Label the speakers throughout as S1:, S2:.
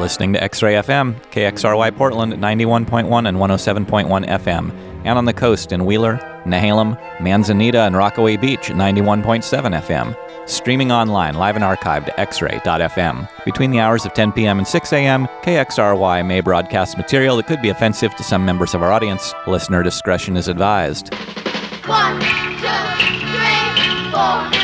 S1: listening to X Ray FM, KXRY Portland 91.1 and 107.1 FM, and on the coast in Wheeler, Nehalem, Manzanita, and Rockaway Beach at 91.7 FM. Streaming online, live and archived xray.fm. Between the hours of 10 p.m. and 6 a.m., KXRY may broadcast material that could be offensive to some members of our audience. Listener discretion is advised.
S2: One, two, three, four.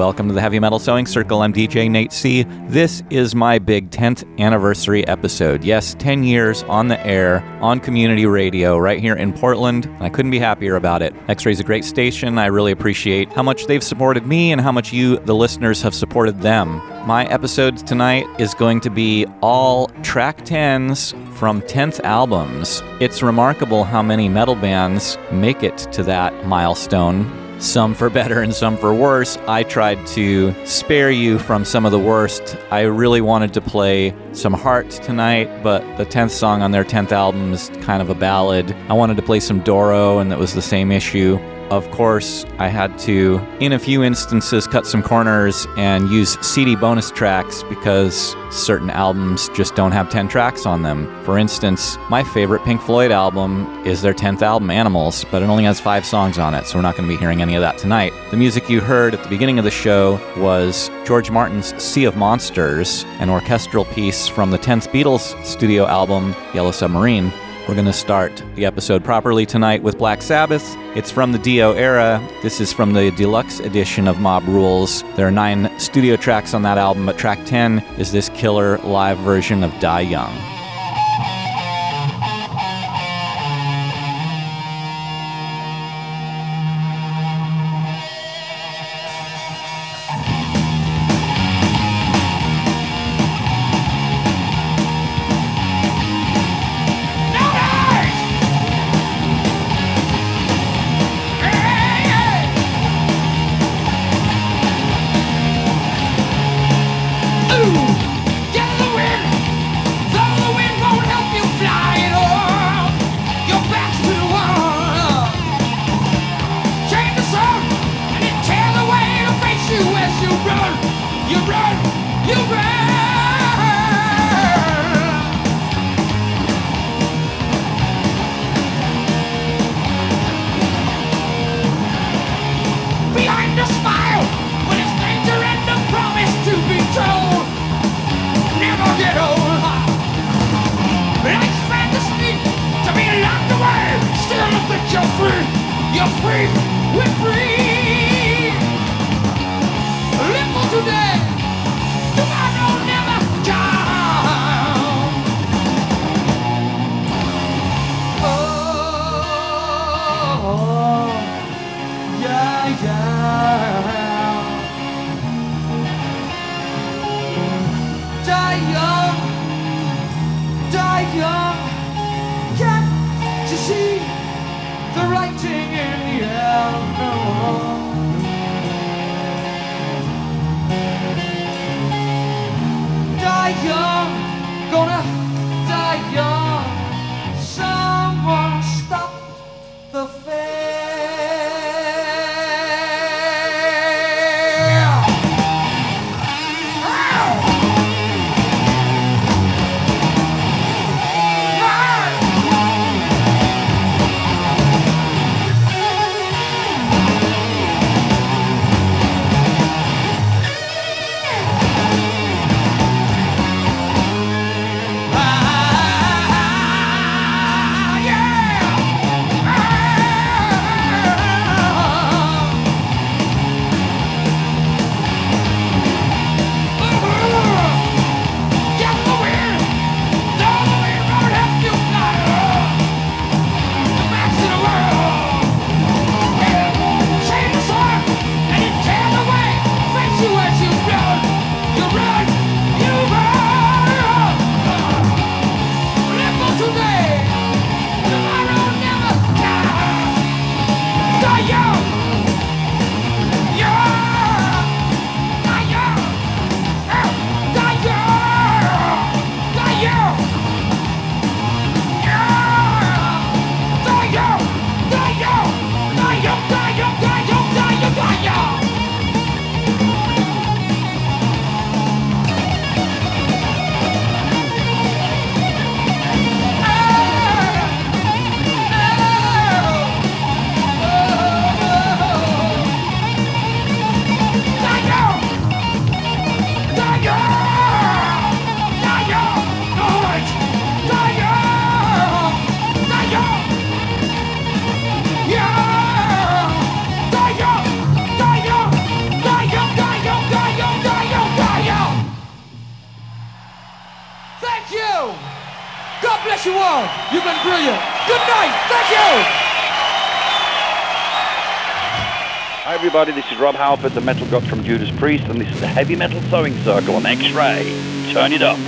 S1: Welcome to the Heavy Metal Sewing Circle. I'm DJ Nate C. This is my big 10th anniversary episode. Yes, 10 years on the air, on community radio, right here in Portland. I couldn't be happier about it. X Ray's a great station. I really appreciate how much they've supported me and how much you, the listeners, have supported them. My episode tonight is going to be all track 10s from 10th albums. It's remarkable how many metal bands make it to that milestone some for better and some for worse. I tried to spare you from some of the worst. I really wanted to play some Heart tonight, but the 10th song on their 10th album is kind of a ballad. I wanted to play some Doro, and that was the same issue. Of course, I had to, in a few instances, cut some corners and use CD bonus tracks because certain albums just don't have 10 tracks on them. For instance, my favorite Pink Floyd album is their 10th album, Animals, but it only has five songs on it, so we're not going to be hearing any of that tonight. The music you heard at the beginning of the show was George Martin's Sea of Monsters, an orchestral piece from the 10th Beatles studio album, Yellow Submarine. We're going to start the episode properly tonight with Black Sabbath. It's from the Dio era. This is from the deluxe edition of Mob Rules. There are nine studio tracks on that album, but track 10 is this killer live version of Die Young.
S3: We're free. Rob Halford, the metal god from Judas Priest, and this is the Heavy Metal Sewing Circle on X-Ray. Turn it up.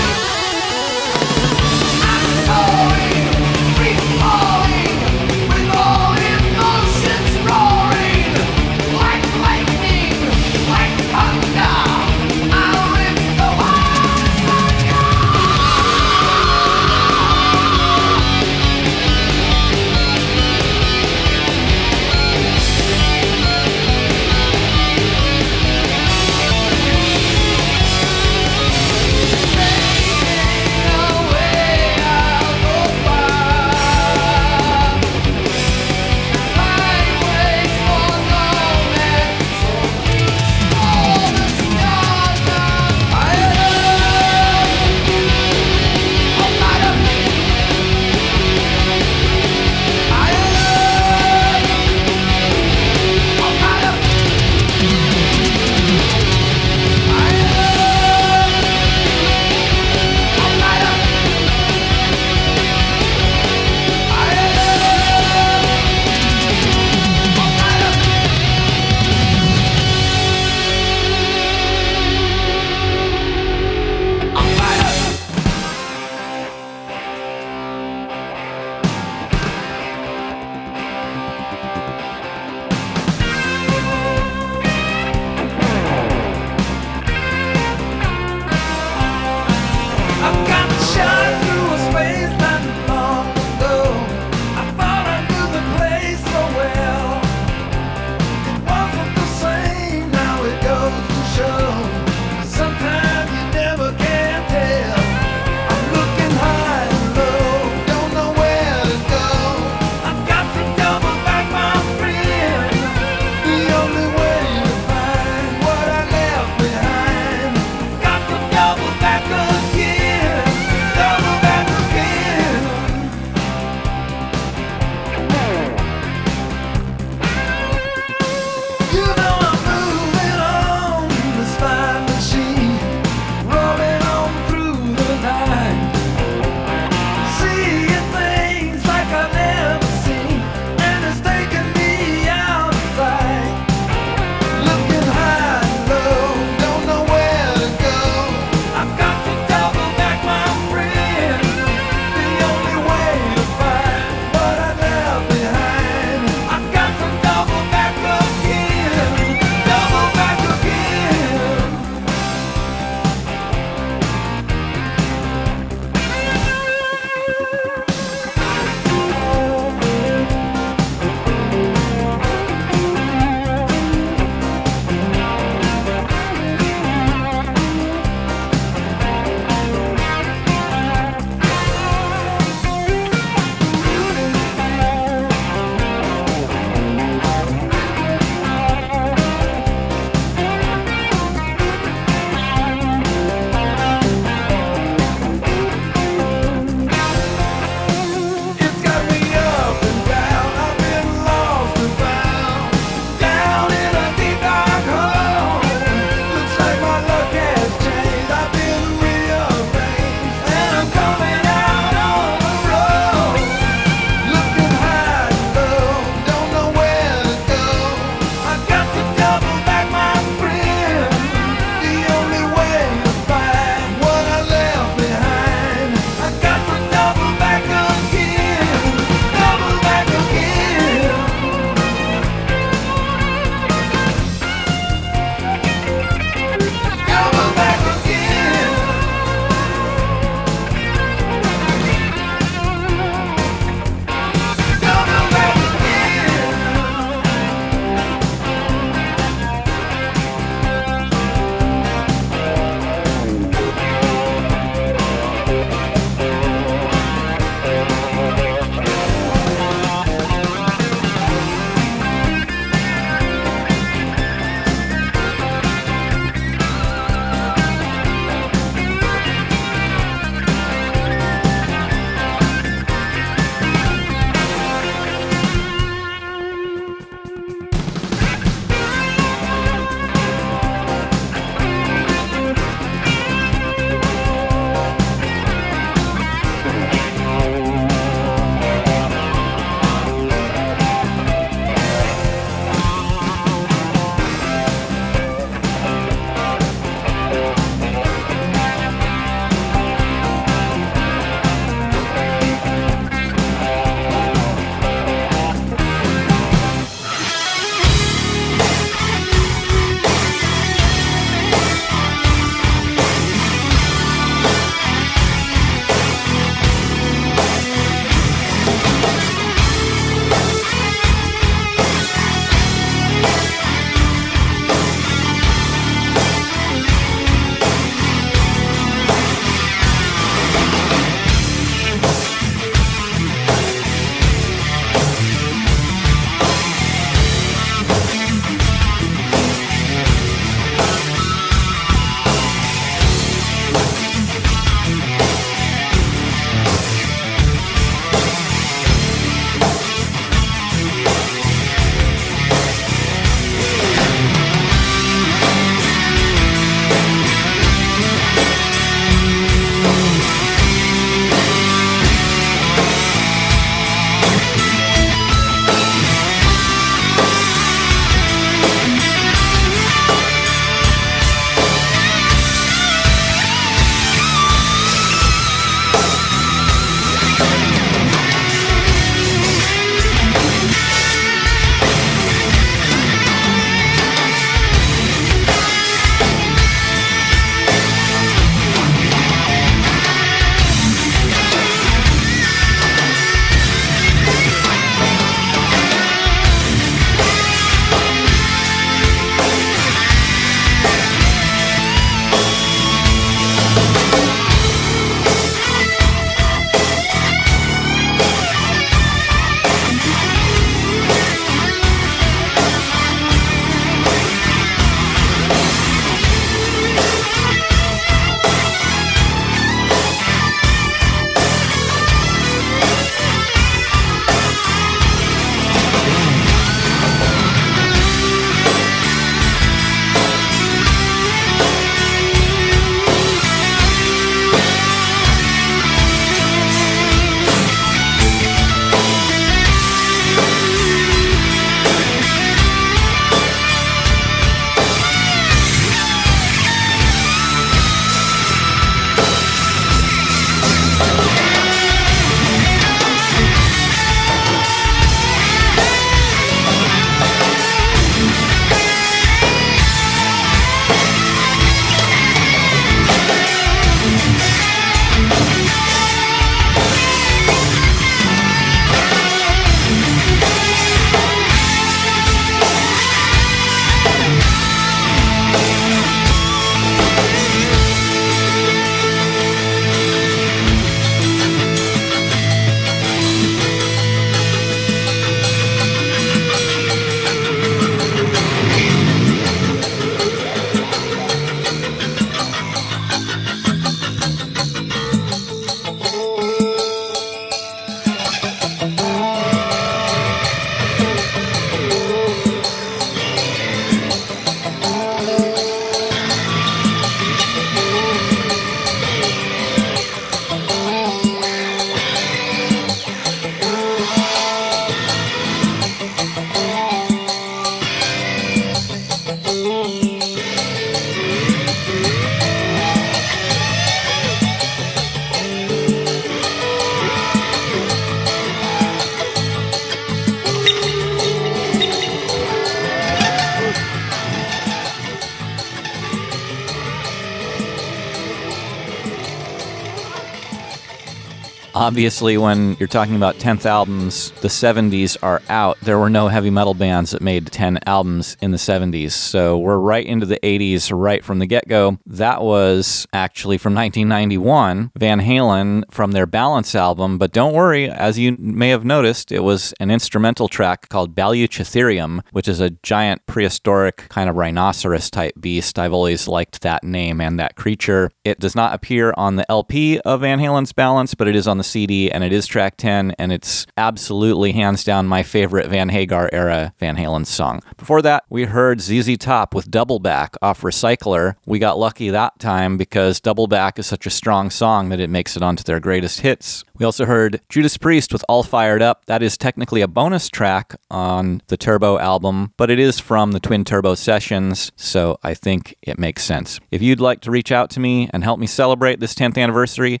S1: Obviously, when you're talking about 10th albums, the 70s are out. There were no heavy metal bands that made 10 albums in the 70s. So we're right into the 80s, right from the get go. That was actually from 1991, Van Halen from their Balance album. But don't worry, as you may have noticed, it was an instrumental track called Baluchitherium, which is a giant prehistoric kind of rhinoceros type beast. I've always liked that name and that creature. It does not appear on the LP of Van Halen's Balance, but it is on the CD and it is track 10, and it's absolutely hands down my favorite Van Hagar era Van Halen song. Before that, we heard ZZ Top with Double Back off Recycler. We got lucky that time because Double Back is such a strong song that it makes it onto their greatest hits. We also heard Judas Priest with All Fired Up. That is technically a bonus track on the Turbo album, but it is from the Twin Turbo sessions, so I think it makes sense. If you'd like to reach out to me and help me celebrate this 10th anniversary,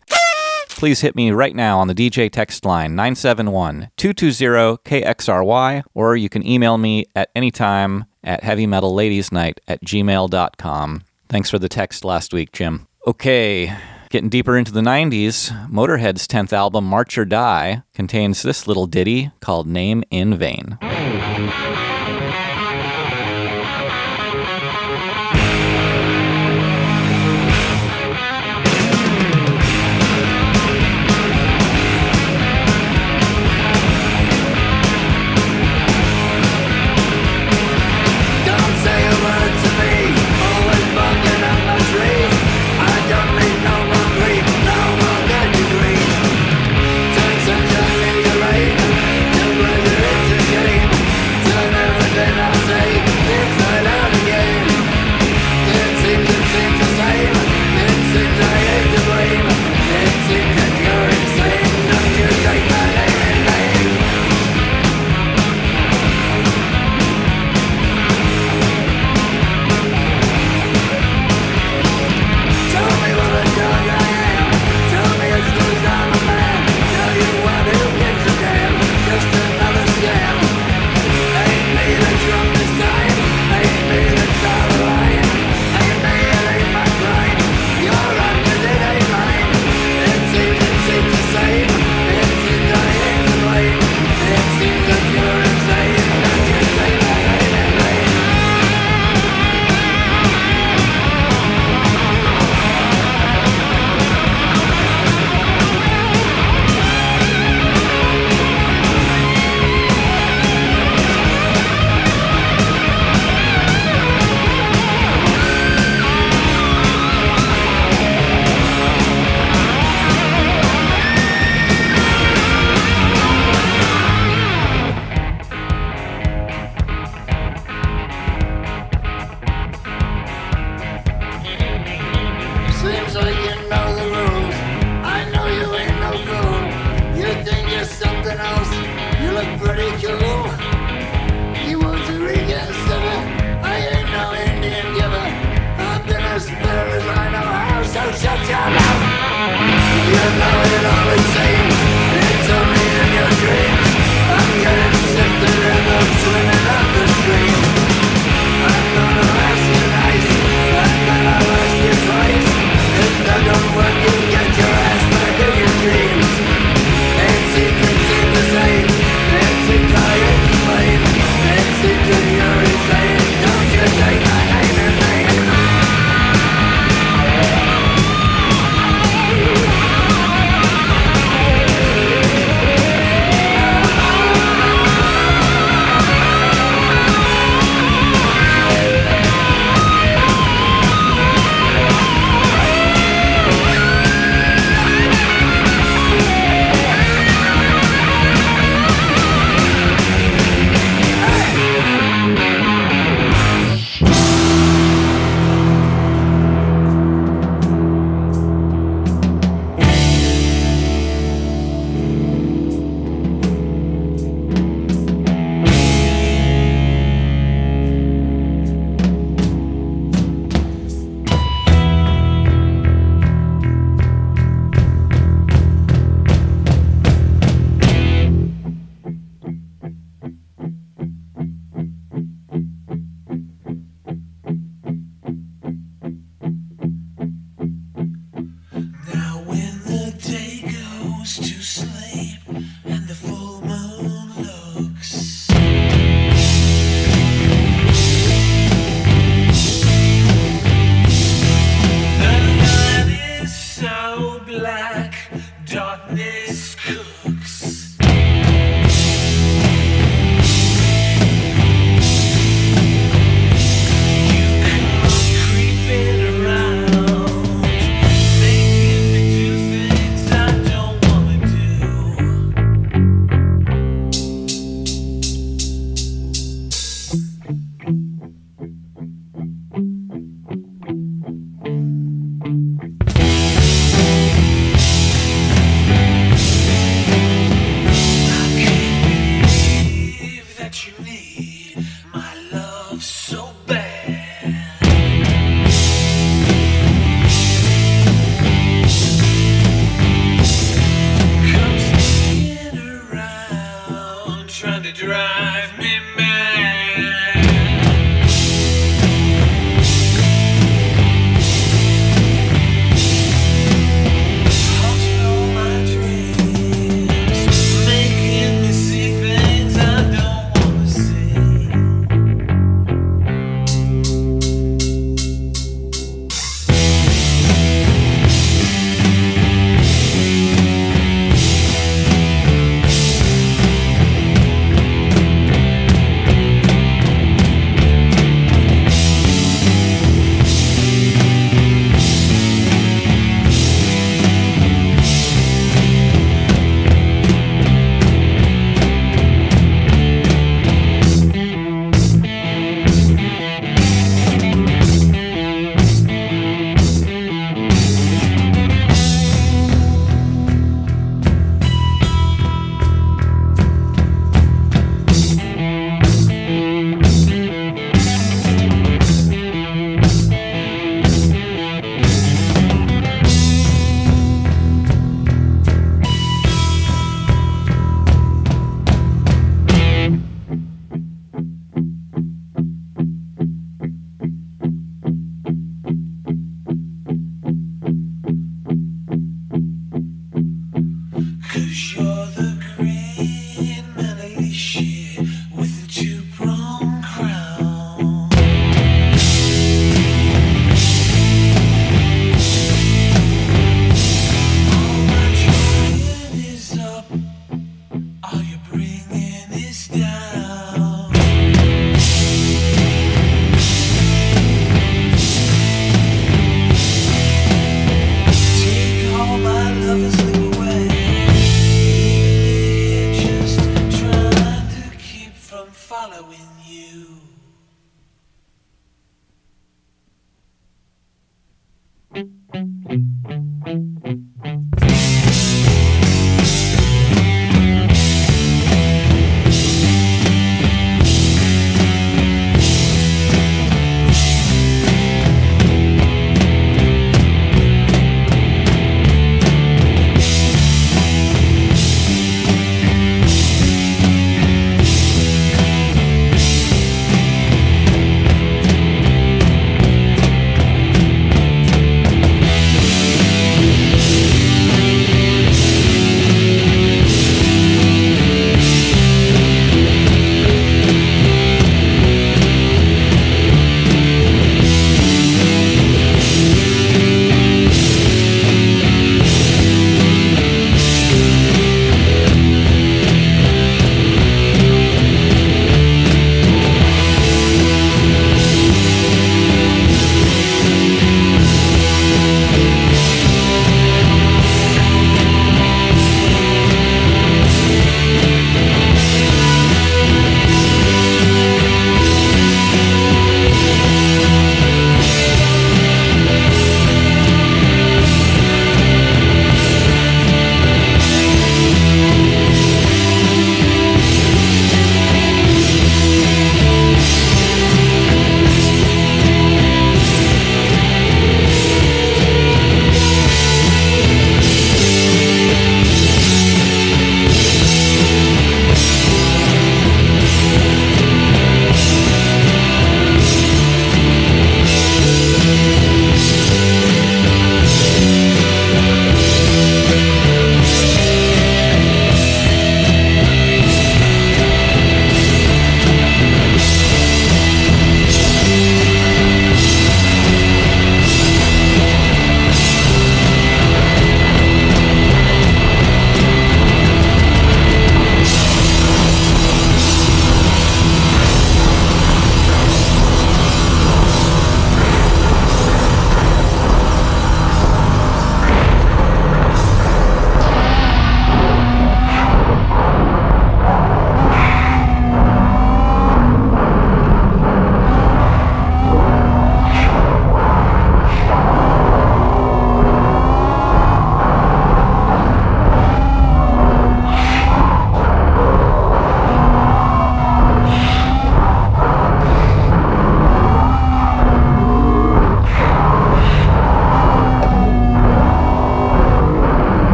S1: please hit me right now on the DJ text line 971 220 KXRY, or you can email me at any time at heavymetalladiesnight at gmail.com. Thanks for the text last week, Jim. Okay, getting deeper into the 90s, Motorhead's 10th album, March or Die, contains this little ditty called Name in Vain.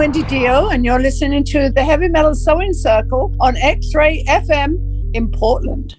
S4: Wendy Dio, and you're listening to the Heavy Metal Sewing Circle on X Ray FM in Portland.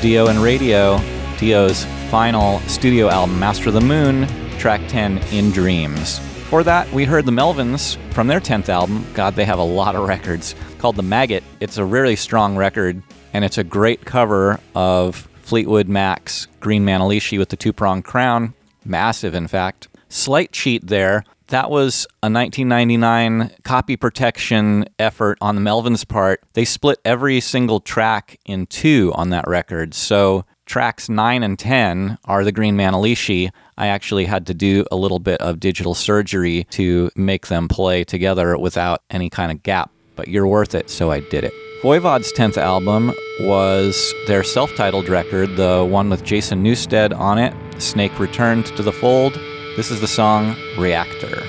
S1: Dio and radio, Dio's final studio album, Master of the Moon, track 10, In Dreams. For that, we heard the Melvins from their 10th album. God, they have a lot of records called The Maggot. It's a really strong record, and it's a great cover of Fleetwood Mac's Green Manalishi with the two pronged crown. Massive, in fact. Slight cheat there. That was a 1999 copy protection effort on the Melvins' part. They split every single track in two on that record. So tracks 9 and 10 are the Green Manalishi. I actually had to do a little bit of digital surgery to make them play together without any kind of gap. But you're worth it, so I did it. Voivod's 10th album was their self titled record, the one with Jason Newsted on it. Snake returned to the fold. This is the song Reactor.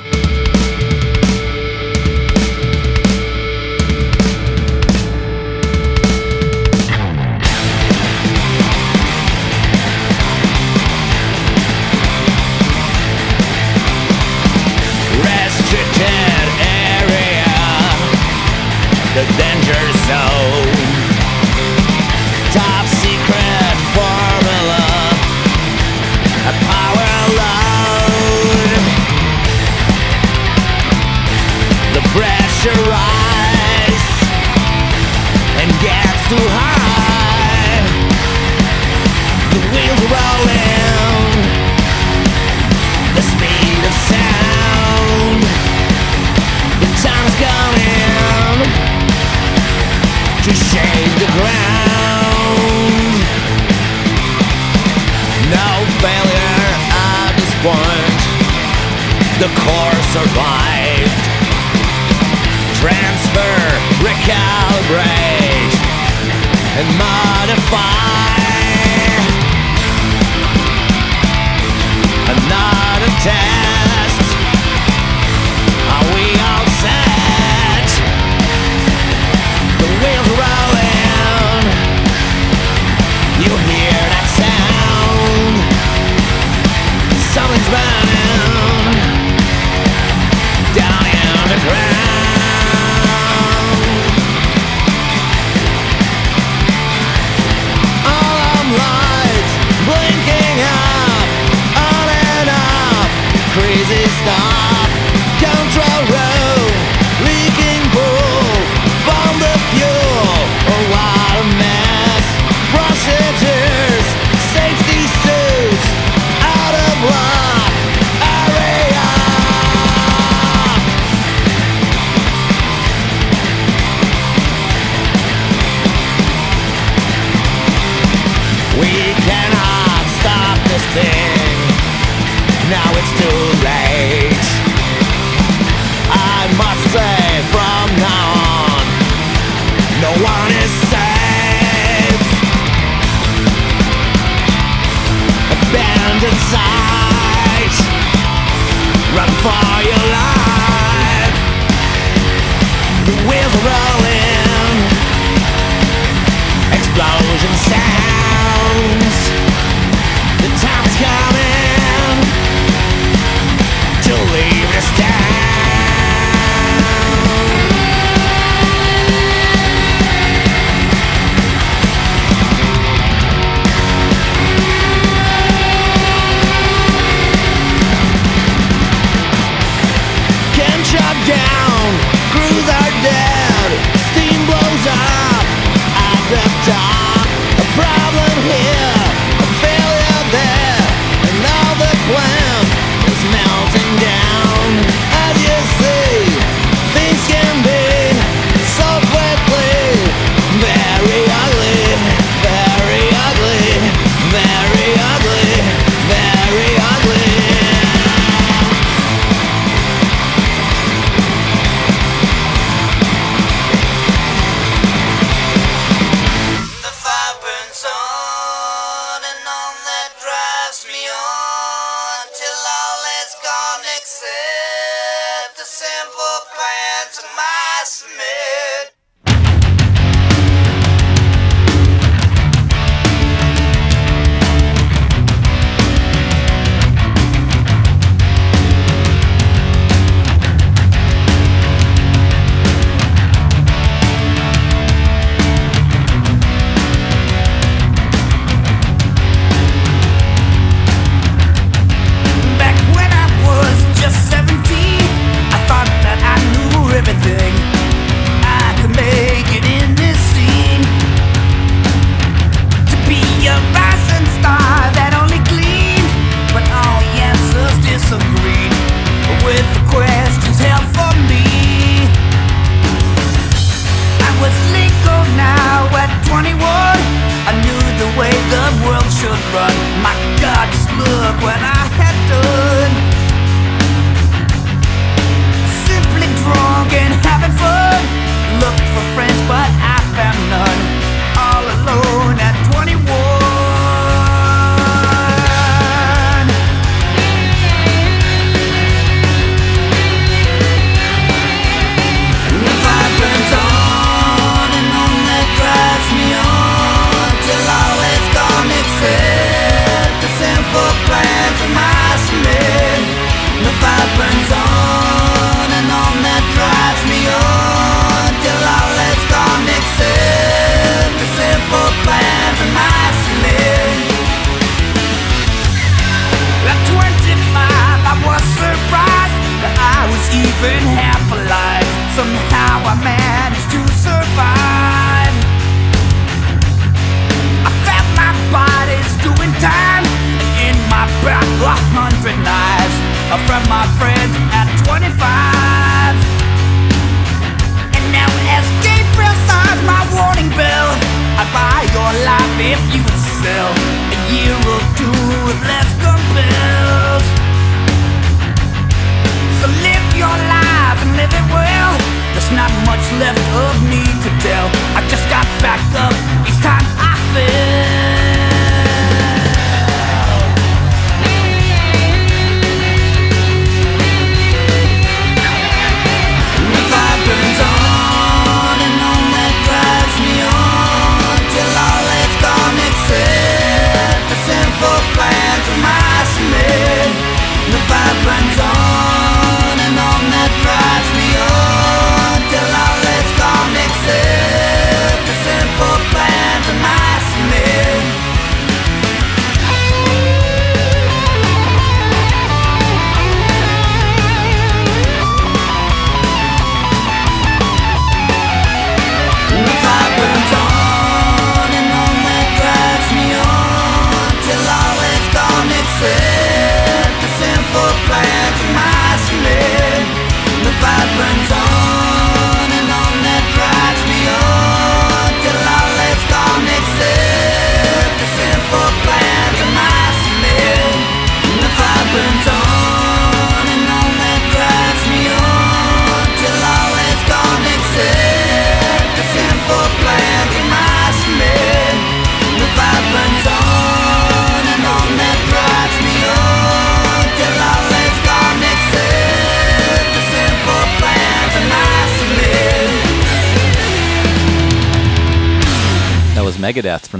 S5: and gets too high. The wheels rolling, the speed of sound, the coming to shake the ground. No failure at this point. The core survives. Transfer, recalibrate, and modify. Another test.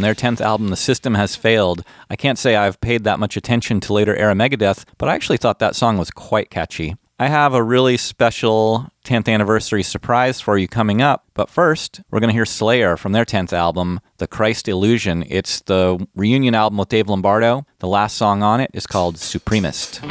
S5: from
S1: their 10th album, The System Has Failed. I can't say I've paid that much attention to later era Megadeth, but I actually thought that song was quite catchy. I have a really special 10th anniversary surprise for you coming up, but first, we're going to hear Slayer from their 10th album, The Christ Illusion. It's the reunion album with Dave Lombardo. The last song on it is called Supremist.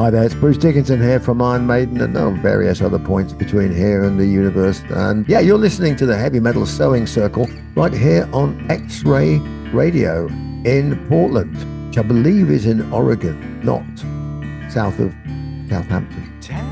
S6: Hi there, it's Bruce Dickinson here from Iron Maiden and oh, various other points between here and the universe. And yeah, you're listening to the Heavy Metal Sewing Circle right here on X Ray Radio in Portland, which I believe is in Oregon, not south of Southampton.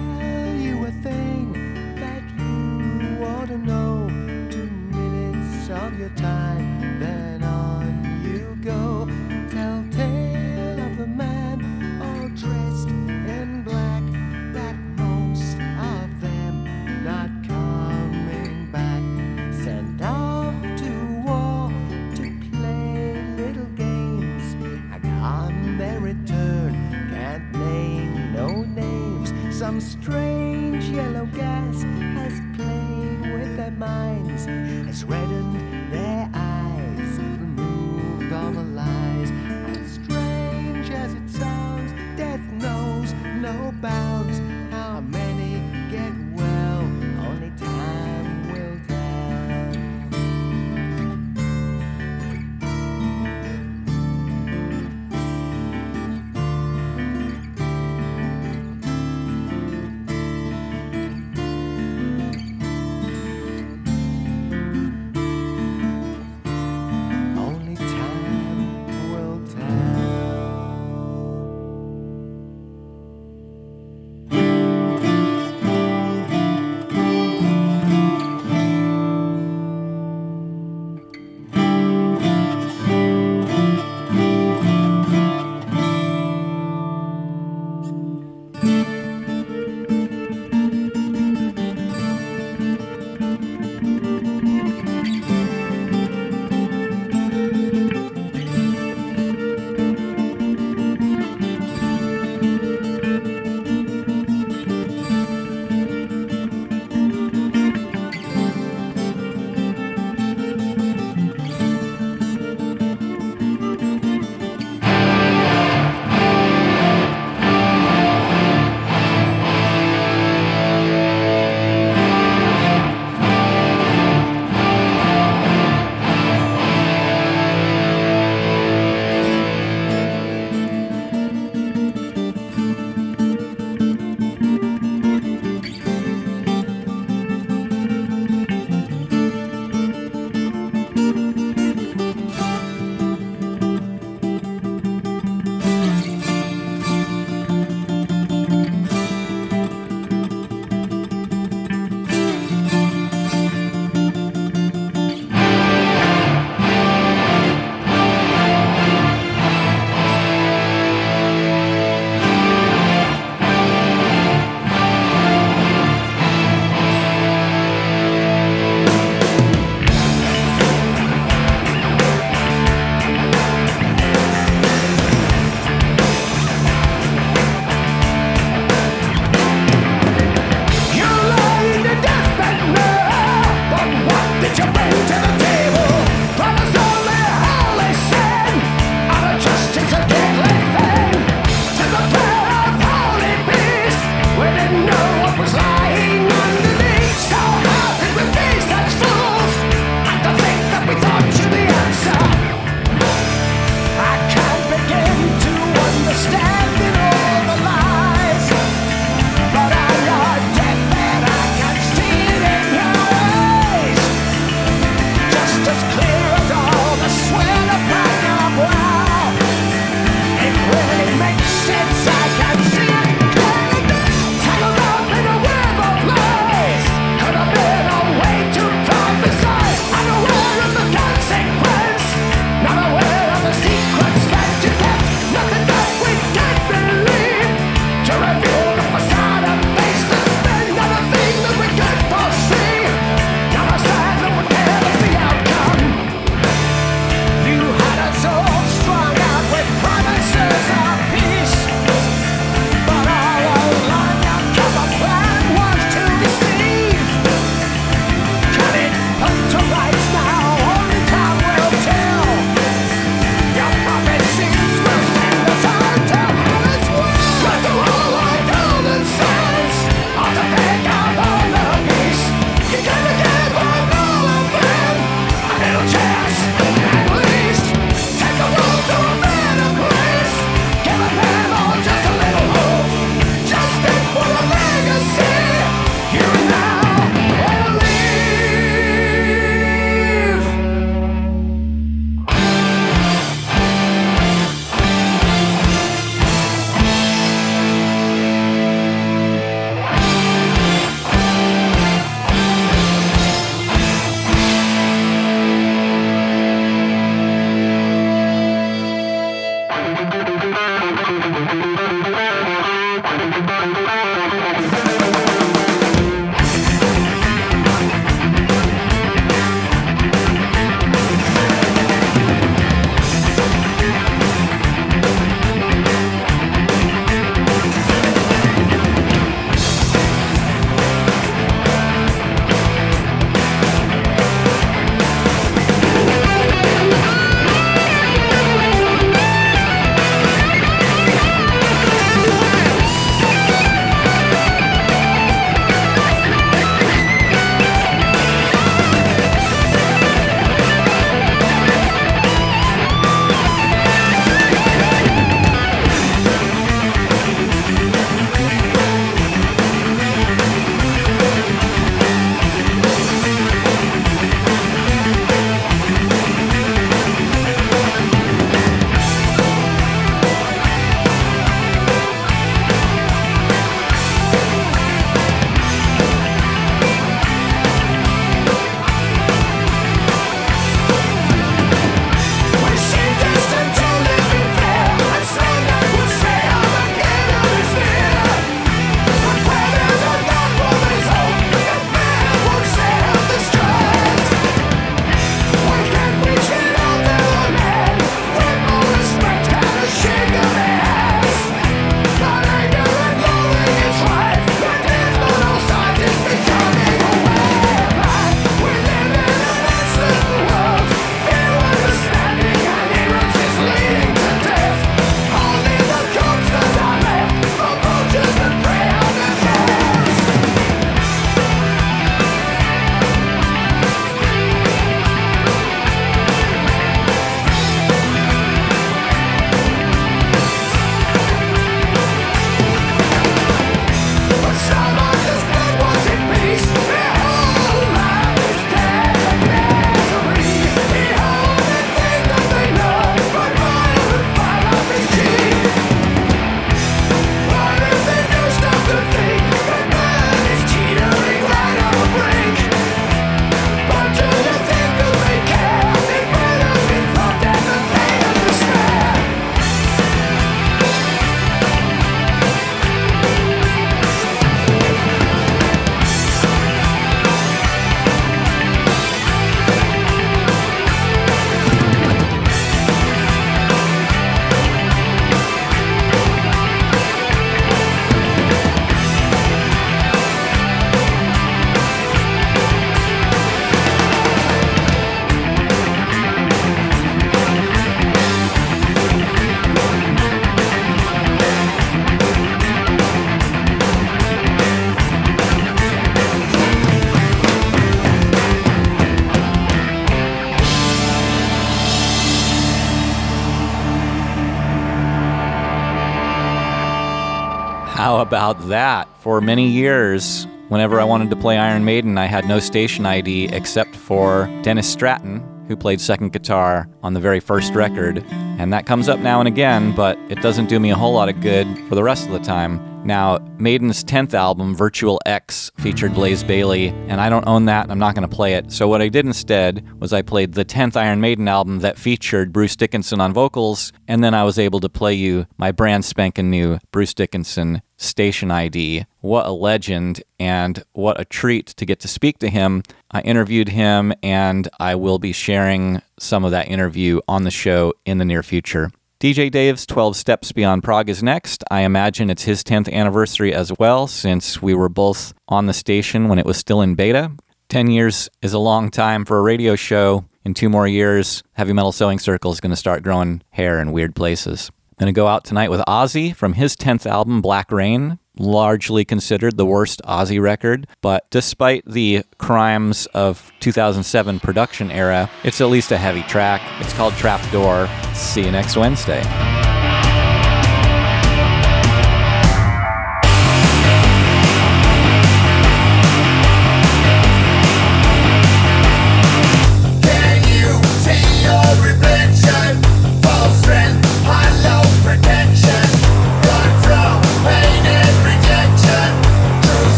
S1: About that? For many years, whenever I wanted to play Iron Maiden, I had no station ID except for Dennis Stratton, who played second guitar on the very first record. And that comes up now and again, but it doesn't do me a whole lot of good for the rest of the time. Now, Maiden's 10th album, Virtual X, featured Blaze Bayley, and I don't own that, and I'm not going to play it. So, what I did instead was I played the 10th Iron Maiden album that featured Bruce Dickinson on vocals, and then I was able to play you my brand spanking new Bruce Dickinson station ID. What a legend, and what a treat to get to speak to him. I interviewed him, and I will be sharing some of that interview on the show in the near future. DJ Dave's 12 Steps Beyond Prague is next. I imagine it's his 10th anniversary as well, since we were both on the station when it was still in beta. 10 years is a long time for a radio show. In two more years, Heavy Metal Sewing Circle is going to start growing hair in weird places. To go out tonight with Ozzy from his 10th album, Black Rain, largely considered the worst Ozzy record. But despite the crimes of 2007 production era, it's at least a heavy track. It's called Trapdoor. See you next Wednesday.